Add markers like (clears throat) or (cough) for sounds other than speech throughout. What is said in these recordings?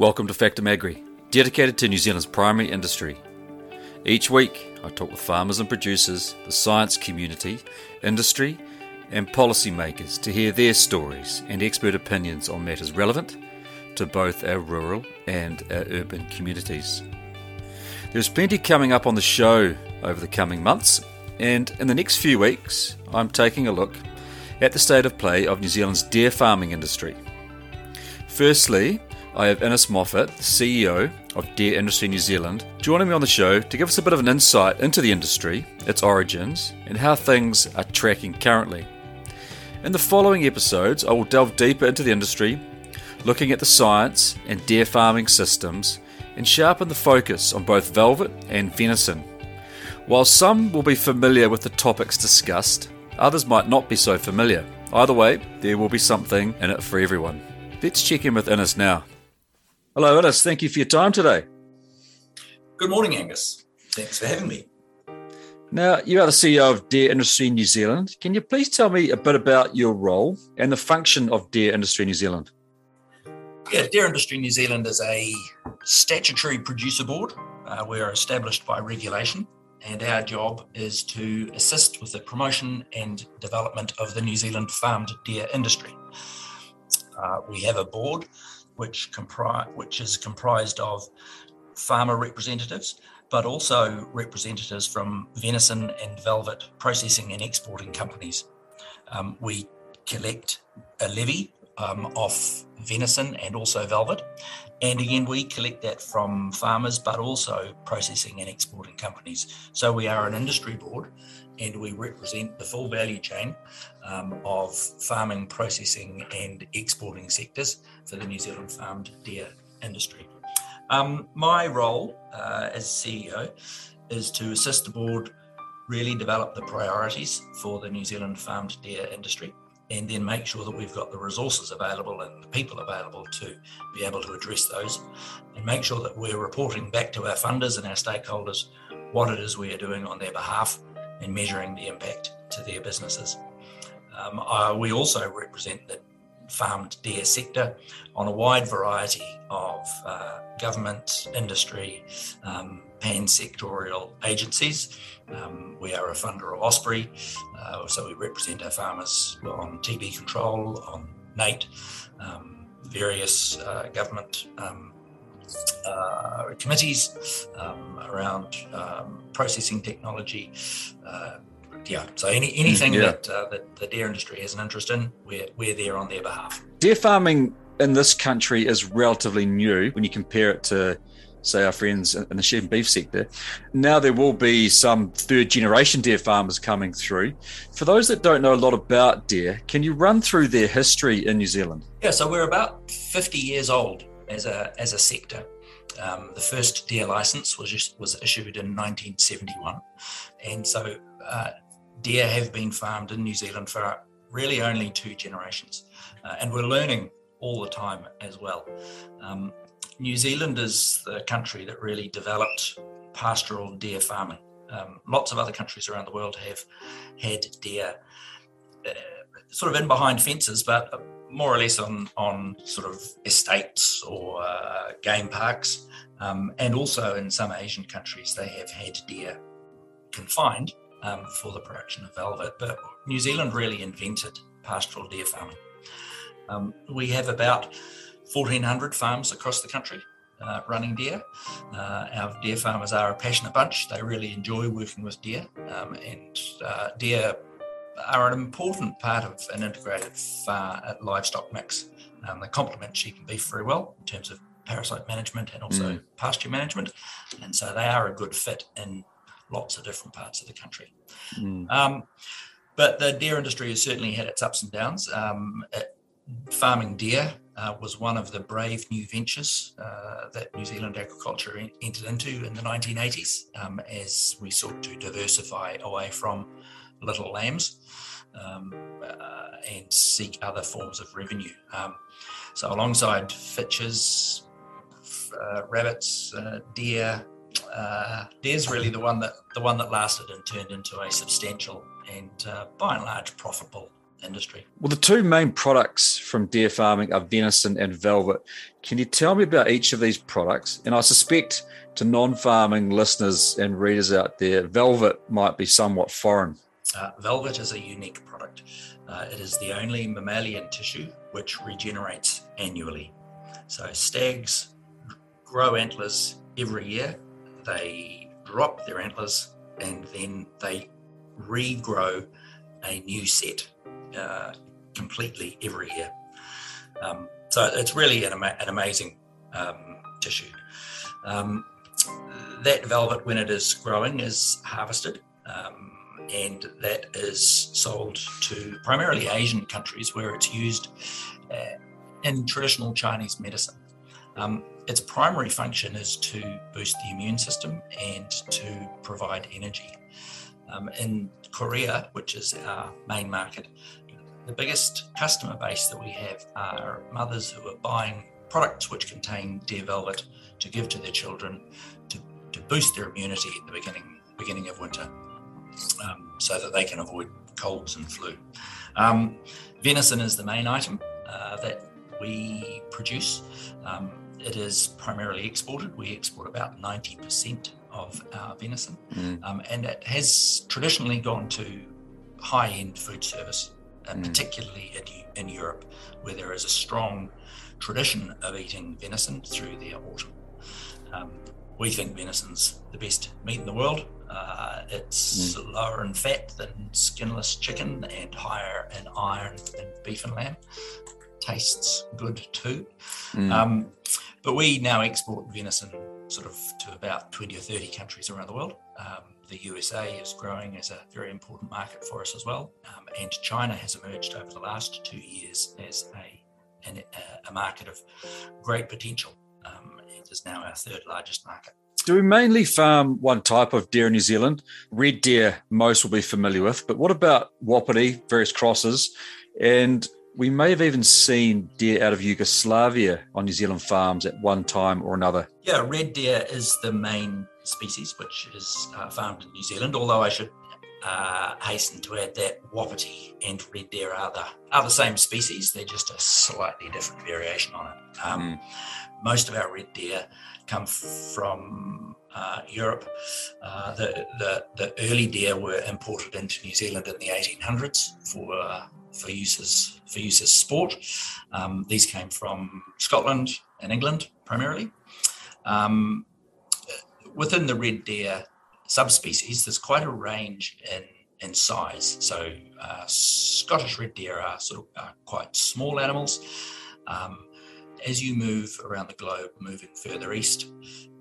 Welcome to Factum Agri, dedicated to New Zealand's primary industry. Each week, I talk with farmers and producers, the science community, industry, and policymakers to hear their stories and expert opinions on matters relevant to both our rural and our urban communities. There's plenty coming up on the show over the coming months, and in the next few weeks, I'm taking a look at the state of play of New Zealand's dairy farming industry. Firstly, I have Innes Moffat, CEO of Deer Industry New Zealand, joining me on the show to give us a bit of an insight into the industry, its origins, and how things are tracking currently. In the following episodes, I will delve deeper into the industry, looking at the science and deer farming systems, and sharpen the focus on both velvet and venison. While some will be familiar with the topics discussed, others might not be so familiar. Either way, there will be something in it for everyone. Let's check in with Innes now. Hello, Innes. Thank you for your time today. Good morning, Angus. Thanks for having me. Now, you are the CEO of Deer Industry New Zealand. Can you please tell me a bit about your role and the function of Deer Industry New Zealand? Yeah, Deer Industry New Zealand is a statutory producer board. Uh, we are established by regulation, and our job is to assist with the promotion and development of the New Zealand farmed deer industry. Uh, we have a board which, compri- which is comprised of farmer representatives, but also representatives from venison and velvet processing and exporting companies. Um, we collect a levy um, off venison and also velvet. And again, we collect that from farmers, but also processing and exporting companies. So we are an industry board and we represent the full value chain um, of farming, processing, and exporting sectors for the New Zealand farmed deer industry. Um, my role uh, as CEO is to assist the board really develop the priorities for the New Zealand farmed deer industry and then make sure that we've got the resources available and the people available to be able to address those and make sure that we're reporting back to our funders and our stakeholders what it is we are doing on their behalf and measuring the impact to their businesses. Um, uh, we also represent the farmed deer sector on a wide variety of uh, government, industry, um, pan-sectorial agencies. Um, we are a funder of OSPRI, uh, so we represent our farmers on TB control, on NAIT, um, various uh, government um, uh, committees um, around um, processing technology. Uh, yeah, so any, anything yeah. that, uh, that the dairy industry has an interest in, we're, we're there on their behalf. Deer farming in this country is relatively new when you compare it to say our friends in the sheep and beef sector. Now there will be some third generation deer farmers coming through. For those that don't know a lot about deer, can you run through their history in New Zealand? Yeah, so we're about 50 years old as a as a sector. Um, the first DEER license was was issued in 1971, and so uh, deer have been farmed in New Zealand for really only two generations, uh, and we're learning all the time as well. Um, New Zealand is the country that really developed pastoral deer farming. Um, lots of other countries around the world have had deer uh, sort of in behind fences, but more or less on on sort of estates or uh, game parks, um, and also in some Asian countries they have had deer confined um, for the production of velvet. But New Zealand really invented pastoral deer farming. Um, we have about 1,400 farms across the country. Uh, running deer. Uh, our deer farmers are a passionate bunch. They really enjoy working with deer, um, and uh, deer are an important part of an integrated uh, livestock mix. Um, they complement sheep and beef very well in terms of parasite management and also mm. pasture management. And so they are a good fit in lots of different parts of the country. Mm. Um, but the deer industry has certainly had its ups and downs. Um, it, farming deer uh, was one of the brave new ventures uh, that New Zealand agriculture en- entered into in the 1980s um, as we sought to diversify away from little lambs um, uh, and seek other forms of revenue. Um, so, alongside fitches, uh, rabbits, uh, deer, uh, deer's really the one that the one that lasted and turned into a substantial and uh, by and large profitable industry. Well, the two main products from deer farming are venison and velvet. Can you tell me about each of these products? And I suspect to non farming listeners and readers out there, velvet might be somewhat foreign. Uh, velvet is a unique product. Uh, it is the only mammalian tissue which regenerates annually. So, stags grow antlers every year, they drop their antlers, and then they regrow a new set uh, completely every year. Um, so it's really an, ama- an amazing um, tissue. Um, that velvet, when it is growing, is harvested. Um, and that is sold to primarily Asian countries where it's used uh, in traditional Chinese medicine. Um, its primary function is to boost the immune system and to provide energy. Um, in Korea, which is our main market, the biggest customer base that we have are mothers who are buying products which contain deer velvet to give to their children to, to boost their immunity at the beginning beginning of winter, um, so that they can avoid colds and flu. Um, venison is the main item uh, that we produce. Um, it is primarily exported. We export about 90% of our venison, mm. um, and it has traditionally gone to high end food service, uh, mm. particularly in, in, Europe, where there is a strong tradition of eating venison through their autumn. Um, we think venison's the best meat in the world. Uh, it's mm. lower in fat than skinless chicken and higher in iron than beef and lamb. Tastes good too. Mm. Um, but we now export venison sort of to about 20 or 30 countries around the world. Um, the USA is growing as a very important market for us as well. Um, and China has emerged over the last two years as a, an, a market of great potential. Um, it is now our third largest market. Do we mainly farm one type of deer in New Zealand? Red deer, most will be familiar with, but what about wapiti, various crosses? And we may have even seen deer out of Yugoslavia on New Zealand farms at one time or another. Yeah, red deer is the main species which is uh, farmed in New Zealand, although I should uh, hasten to add that wapiti and red deer are the, are the same species, they're just a slightly different variation on it. Um, mm. Most of our red deer come from uh, Europe. Uh, the, the, the early deer were imported into New Zealand in the 1800s for uh, for use as for use as sport. Um, these came from Scotland and England primarily. Um, within the red deer subspecies, there's quite a range in in size. So uh, Scottish red deer are sort of uh, quite small animals. Um, as you move around the globe, moving further east,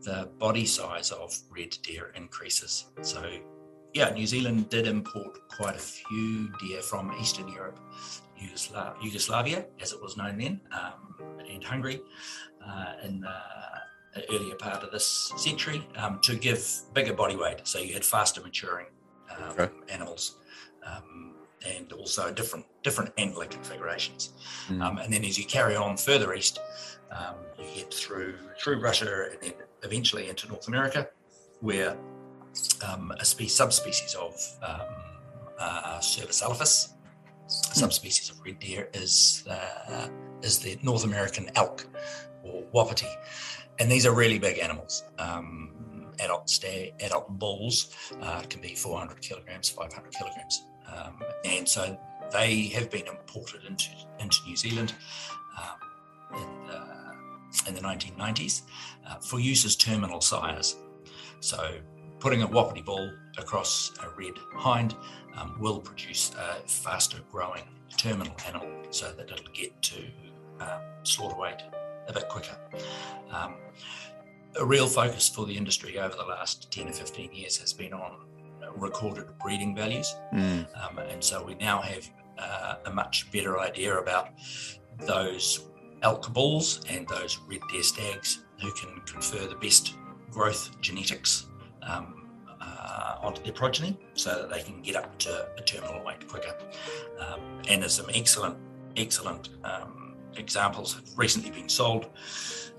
the body size of red deer increases. So yeah, New Zealand did import quite a few deer from Eastern Europe, Yugosla- Yugoslavia, as it was known then, um, and Hungary uh, in the earlier part of this century um, to give bigger body weight. So you had faster maturing um, okay. animals. Um, and also different different antler configurations, mm. and then as you carry on further east, um, you get through through Russia and then eventually into North America, where um, a spe- subspecies of um, uh, Cervus elephas, subspecies of red deer is uh, is the North American elk or wapiti, and these are really big animals. Um, adult stag, adult bulls uh, can be 400 kilograms, 500 kilograms, um, and so they have been imported into into New Zealand um, in the, in the 1990s uh, for use as terminal sires. So putting a wapiti bull across a red hind um, will produce a faster growing terminal animal so that it'll get to um, slaughter weight a bit quicker. Um, a real focus for the industry over the last 10 or 15 years has been on recorded breeding values. Mm. Um, and so we now have uh, a much better idea about those elk bulls and those red deer stags who can confer the best growth genetics um, uh, onto their progeny so that they can get up to a terminal weight quicker. Um, and there's some excellent, excellent um, examples have recently been sold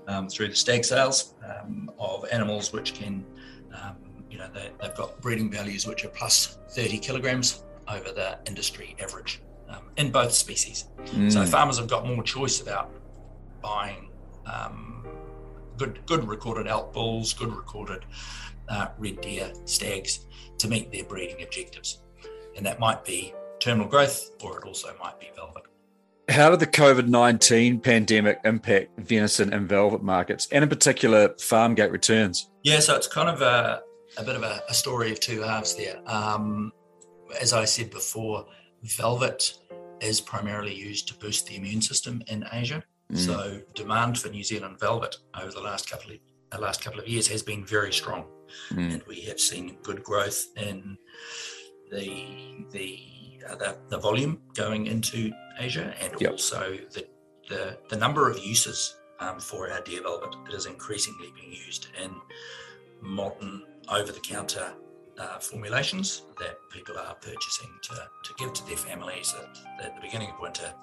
um, through the stag sales um, of animals which can, um, know, they, have got breeding values which are plus 30 kilograms over the industry average. in both species. Mm. So farmers have got more choice about buying um, good good recorded elk bulls, good recorded uh, red deer, stags to meet their breeding objectives, and that might be terminal growth, or it also might be velvet. How did the COVID 19 pandemic impact venison and velvet markets, and in particular farm gate returns? Yeah, so it's kind of a, a bit of a, a story of two halves there. Um, as I said before, velvet is primarily used to boost the immune system in Asia. Mm. So demand for New Zealand velvet over the last couple of the last couple of years has been very strong, mm. and we have seen good growth in the the uh, the, the, volume going into Asia, and yep. also the, the the number of uses um, for our deer velvet. It is increasingly being used in modern over-the-counter uh, formulations that people are purchasing to, to give to their families at, at, the beginning of winter,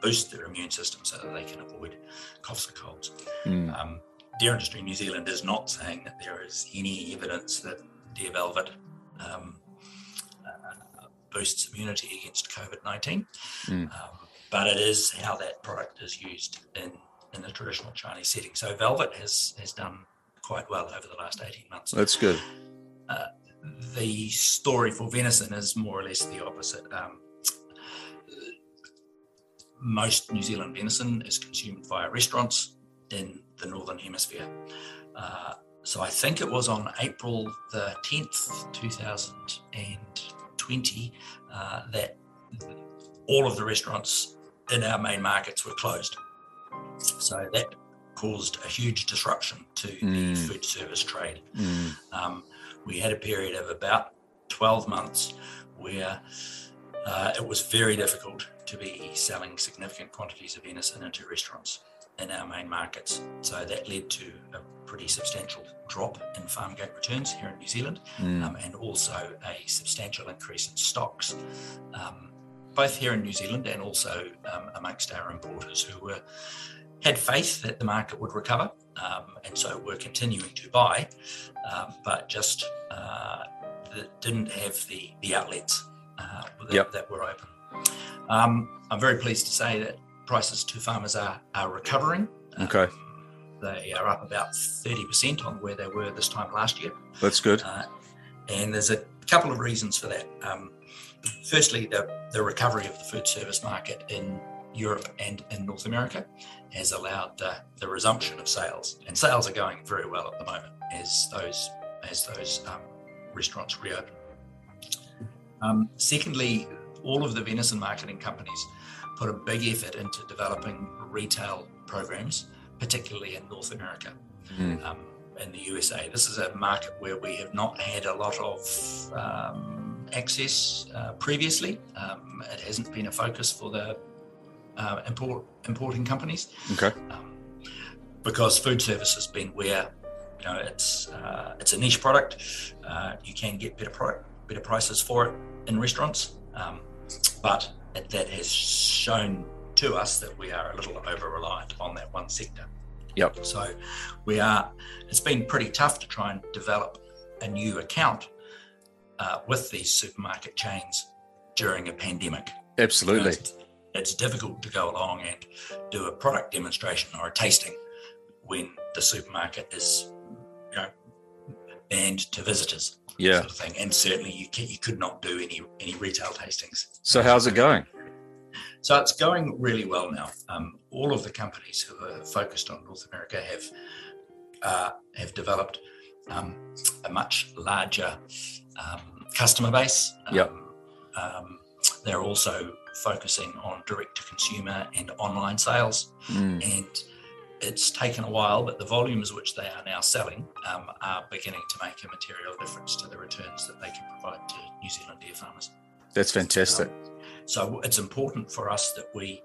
boost their immune system so that they can avoid coughs or colds. Mm. Um, Deer Industry New Zealand is not saying that there is any evidence that deer velvet um, uh, boosts immunity against COVID 19, mm. um, but it is how that product is used in, in the traditional Chinese setting. So, velvet has, has done quite well over the last 18 months. That's good. Uh, the story for venison is more or less the opposite. Um, most New Zealand venison is consumed via restaurants in the Northern Hemisphere. Uh, so I think it was on April the 10th, 2020, uh, that all of the restaurants in our main markets were closed. So that caused a huge disruption to mm. the food service trade. Mm. Um, we had a period of about 12 months where uh, it was very difficult to be selling significant quantities of venison into restaurants in our main markets. So that led to a pretty substantial drop in farm gate returns here in New Zealand mm. um, and also a substantial increase in stocks, um, both here in New Zealand and also um, amongst our importers who were had faith that the market would recover, um, and so we're continuing to buy, um, but just uh, didn't have the the outlets uh, that, yep. that, were open. Um, I'm very pleased to say that prices to farmers are are recovering. Okay. Um, they are up about 30% on where they were this time last year. That's good. Uh, and there's a couple of reasons for that. Um, firstly, the, the recovery of the food service market in Europe and in North America has allowed the, the resumption of sales, and sales are going very well at the moment as those as those um, restaurants reopen. Um, secondly, all of the venison marketing companies put a big effort into developing retail programs, particularly in North America. Mm. Um, in the USA, this is a market where we have not had a lot of um, access uh, previously. Um, it hasn't been a focus for the uh, import, importing companies. Okay. Um, because food service has been where you know it's uh, it's a niche product. Uh, you can get better product, better prices for it in restaurants, um, but it, that has shown to us that we are a little over reliant on that one sector. Yep. So we are. It's been pretty tough to try and develop a new account uh, with these supermarket chains during a pandemic. Absolutely. You know, it's difficult to go along and do a product demonstration or a tasting when the supermarket is, you know, banned to visitors. Yeah. Sort of thing. And certainly you can, you could not do any any retail tastings. So how's it going? So it's going really well now. Um, all of the companies who are focused on North America have uh, have developed um, a much larger um, customer base. Yep. Um, they're also focusing on direct to consumer and online sales. Mm. And it's taken a while, but the volumes which they are now selling um, are beginning to make a material difference to the returns that they can provide to New Zealand deer farmers. That's fantastic. Um, so it's important for us that we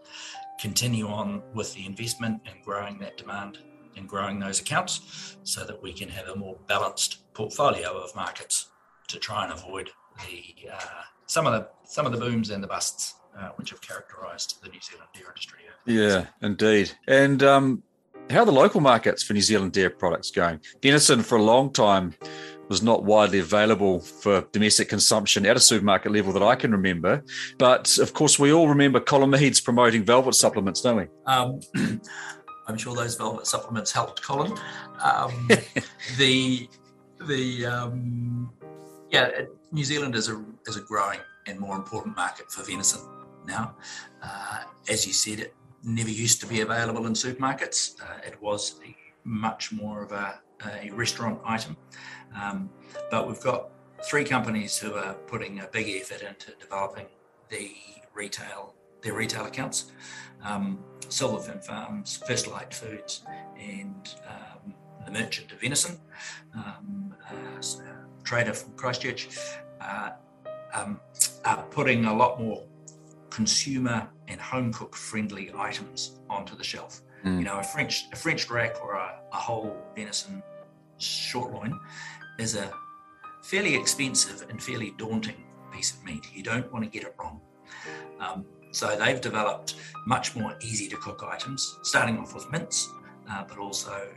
continue on with the investment and growing that demand and growing those accounts so that we can have a more balanced portfolio of markets to try and avoid the uh, some of the some of the booms and the busts uh, which have characterised the New Zealand deer industry. Yeah, indeed. And um, how are the local markets for New Zealand deer products going? Venison for a long time was not widely available for domestic consumption at a supermarket level that I can remember. But of course, we all remember Colin Meads promoting velvet supplements, don't we? Um, (clears throat) I'm sure those velvet supplements helped Colin. Um, (laughs) the the um, yeah, New Zealand is a is a growing and more important market for venison now. Uh, as you said, it never used to be available in supermarkets. Uh, it was much more of a, a restaurant item. Um, but we've got three companies who are putting a big effort into developing the retail their retail accounts. Um, Silver Fern Farms, First Light Foods, and um, the Merchant of Venison, um, uh, trader from Christchurch, uh, um, are putting a lot more consumer and home cook friendly items onto the shelf. Mm. You know, a French a French rack or a, a whole venison short loin is a fairly expensive and fairly daunting piece of meat. You don't want to get it wrong. Um, so they've developed much more easy to cook items, starting off with mince, uh, but also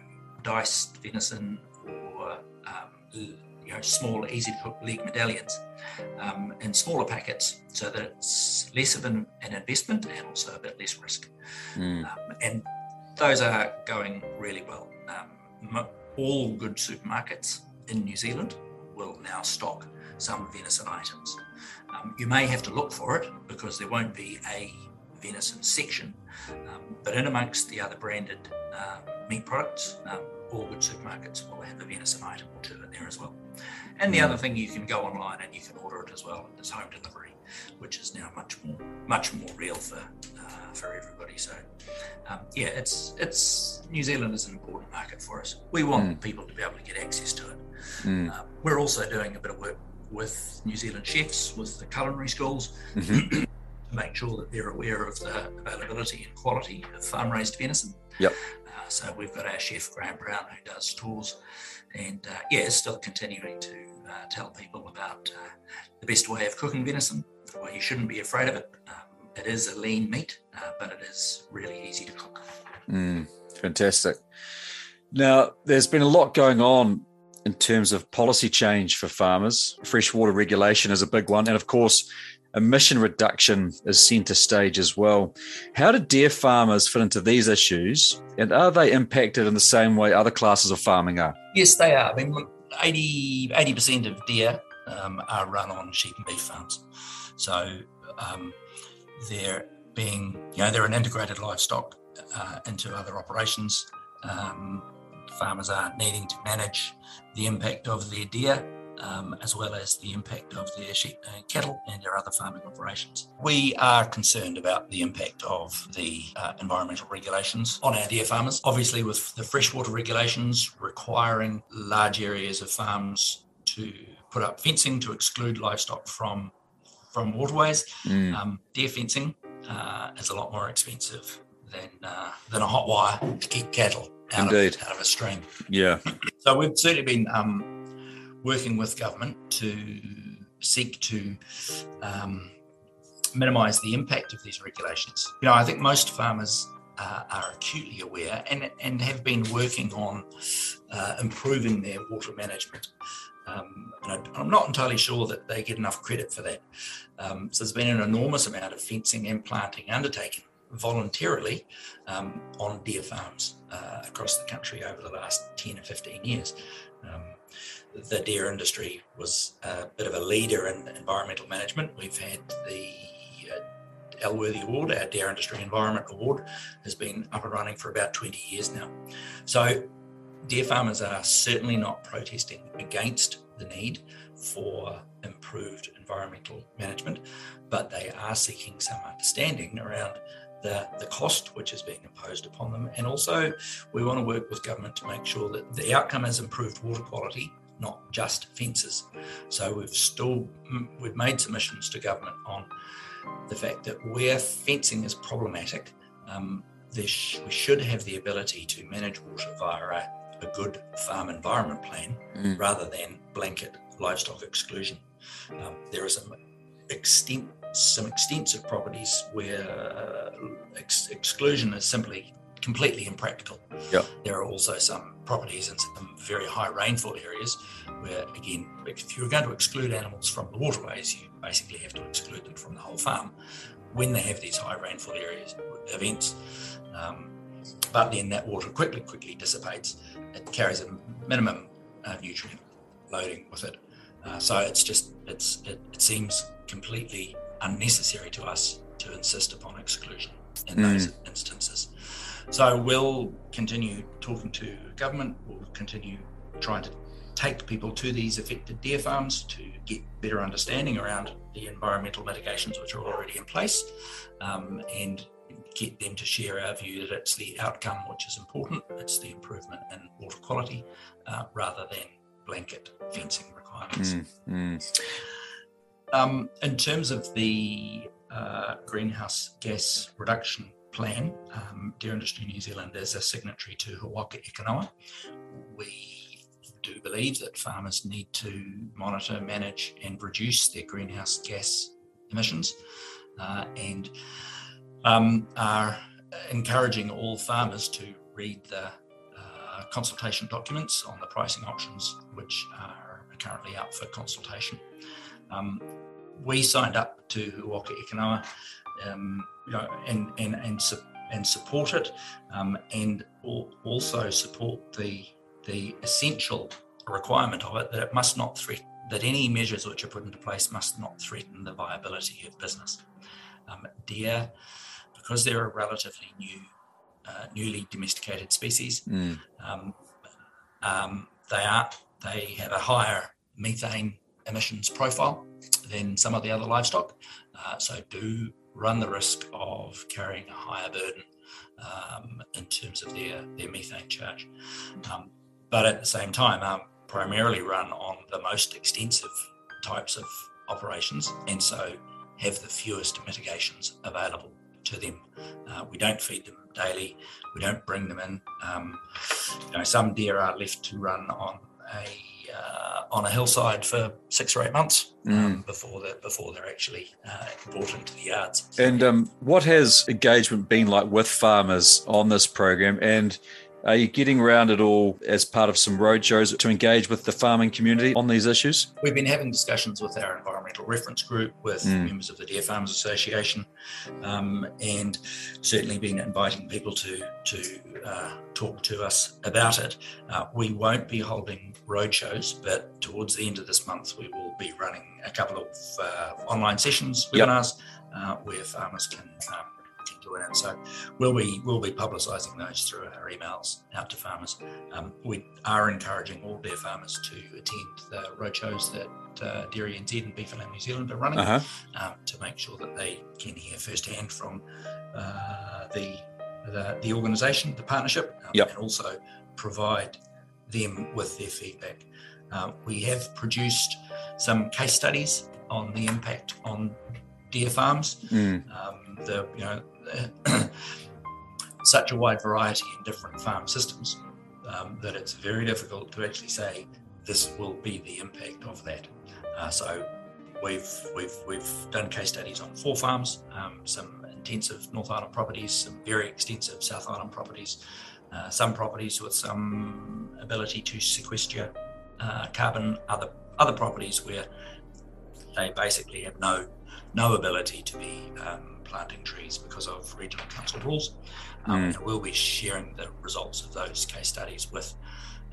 diced venison or um, you know small, easy to cook leg medallions um, in smaller packets, so that it's less of an, an investment and also a bit less risk. Mm. Um, and those are going really well. Um, all good supermarkets in New Zealand will now stock some venison items. Um, you may have to look for it because there won't be a venison section, um, but in amongst the other branded uh, meat products, um, all good supermarkets will have a venison item or two in there as well. And the other thing, you can go online and you can order it as well. There's home delivery, which is now much more much more real for uh, for everybody. So um, yeah, it's it's New Zealand is an important market for us. We want mm. people to be able to get access to it. Mm. Uh, we're also doing a bit of work with New Zealand chefs, with the culinary schools. Mm-hmm. (clears throat) make sure that they're aware of the availability and quality of farm raised venison. Yep. Uh, so we've got our chef Graham Brown who does tours, and uh, yeah, still continuing to uh, tell people about uh, the best way of cooking venison. Why you shouldn't be afraid of it. Um, it is a lean meat, uh, but it is really easy to cook. Mm, fantastic. Now, there's been a lot going on in terms of policy change for farmers. Freshwater regulation is a big one. And of course, emission reduction is centre stage as well. How do deer farmers fit into these issues? And are they impacted in the same way other classes of farming are? Yes, they are. I mean, 80, 80% of deer um, are run on sheep and beef farms. So um, they're being, you know, they're an integrated livestock uh, into other operations. Um, farmers are needing to manage the impact of their deer um, as well as the impact of their sheep and cattle and their other farming operations. We are concerned about the impact of the uh, environmental regulations on our deer farmers. Obviously, with the freshwater regulations requiring large areas of farms to put up fencing to exclude livestock from from waterways, mm. um, deer fencing uh, is a lot more expensive than uh, than a hot wire to keep cattle out, Indeed. Of, out of a stream. Yeah. So we've certainly been um, working with government to seek to um, minimise the impact of these regulations. You know, I think most farmers uh, are acutely aware and, and have been working on uh, improving their water management. Um, I, am not entirely sure that they get enough credit for that. Um, so there's been an enormous amount of fencing and planting undertaken voluntarily um, on deer farms uh, across the country over the last 10 or 15 years. Um, the deer industry was a bit of a leader in environmental management. We've had the uh, Elworthy Award, our Deer Industry Environment Award, has been up and running for about 20 years now. So, deer farmers are certainly not protesting against the need for improved environmental management, but they are seeking some understanding around the, the cost which is being imposed upon them. And also, we want to work with government to make sure that the outcome is improved water quality not just fences. So we've still we've made submissions to government on the fact that where fencing is problematic, um, sh- we should have the ability to manage water via a, a good farm environment plan mm. rather than blanket livestock exclusion. Um, there are some extent some extensive properties where uh, ex- exclusion is simply completely impractical. Yep. There are also some properties in some very high rainfall areas where, again, if you're going to exclude animals from the waterways, you basically have to exclude them from the whole farm when they have these high rainfall areas events. Um, but then that water quickly, quickly dissipates. It carries a minimum uh, nutrient loading with it. Uh, so it's just, it's, it, it, seems completely unnecessary to us to insist upon exclusion in mm. those instances. So we'll continue talking to government, we'll continue trying to take people to these affected deer farms to get better understanding around the environmental mitigations which are already in place um, and get them to share our view that it's the outcome which is important, it's the improvement in water quality uh, rather than blanket fencing requirements. Mm, mm. Um, in terms of the uh, greenhouse gas reduction plan, um, Deer Industry New Zealand is a signatory to He Waka Eke Noa. We do believe that farmers need to monitor, manage, and reduce their greenhouse gas emissions uh, and um, are encouraging all farmers to read the uh, consultation documents on the pricing options, which are currently up for consultation. Um, we signed up to Waka Eke Noa, um, you know, and and and, and support it, um, and also support the the essential requirement of it that it must not threaten that any measures which are put into place must not threaten the viability of business. Um, deer, because they're a relatively new, uh, newly domesticated species, mm. um, um, they are they have a higher methane emissions profile than some of the other livestock. Uh, so do run the risk of carrying a higher burden um, in terms of their, their methane charge. Um, but at the same time, um, primarily run on the most extensive types of operations and so have the fewest mitigations available to them. Uh, we don't feed them daily, we don't bring them in. Um, you know, some deer are left to run on a uh, on a hillside for six or eight months um, mm. before they before they're actually uh, brought into the yards. And um, what has engagement been like with farmers on this program? And are you getting around at all as part of some roadshows to engage with the farming community on these issues? We've been having discussions with our environmental reference group, with mm. members of the Deer Farmers Association, um, and certainly been inviting people to to uh, talk to us about it. Uh, we won't be holding roadshows, but towards the end of this month, we will be running a couple of uh, online sessions, webinars, yep. Uh, where farmers can. Um, around. So we'll be we'll be publicising those through our emails out to farmers. Um, we are encouraging all deer farmers to attend the roadshows that uh, Dairy NZ and Beef and Lamb New Zealand are running uh-huh. um, to make sure that they can hear firsthand from uh, the, the, the organisation, the partnership, um, yep. and also provide them with their feedback. Uh, we have produced some case studies on the impact on deer farms. Mm. Um, the you know (clears throat) such a wide variety in different farm systems um, that it's very difficult to actually say this will be the impact of that. Uh, so we've we've we've done case studies on four farms, um, some intensive North Island properties, some very extensive South Island properties, uh, some properties with some ability to sequester uh, carbon, other other properties where they basically have no no ability to be um, planting trees because of regional council rules. Um, mm. We'll be sharing the results of those case studies with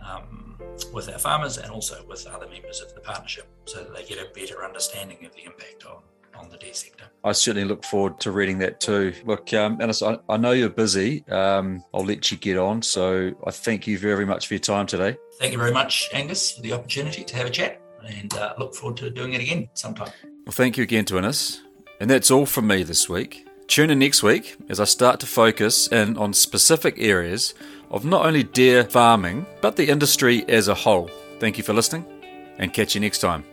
um, with our farmers and also with other members of the partnership so that they get a better understanding of the impact on on the deer sector. I certainly look forward to reading that too. Look, um, Innes, I, I know you're busy. Um, I'll let you get on. So I thank you very much for your time today. Thank you very much, Angus, for the opportunity to have a chat and uh, look forward to doing it again sometime. Well, thank you again to Innes. And that's all from me this week. Tune in next week as I start to focus in on specific areas of not only deer farming, but the industry as a whole. Thank you for listening and catch you next time.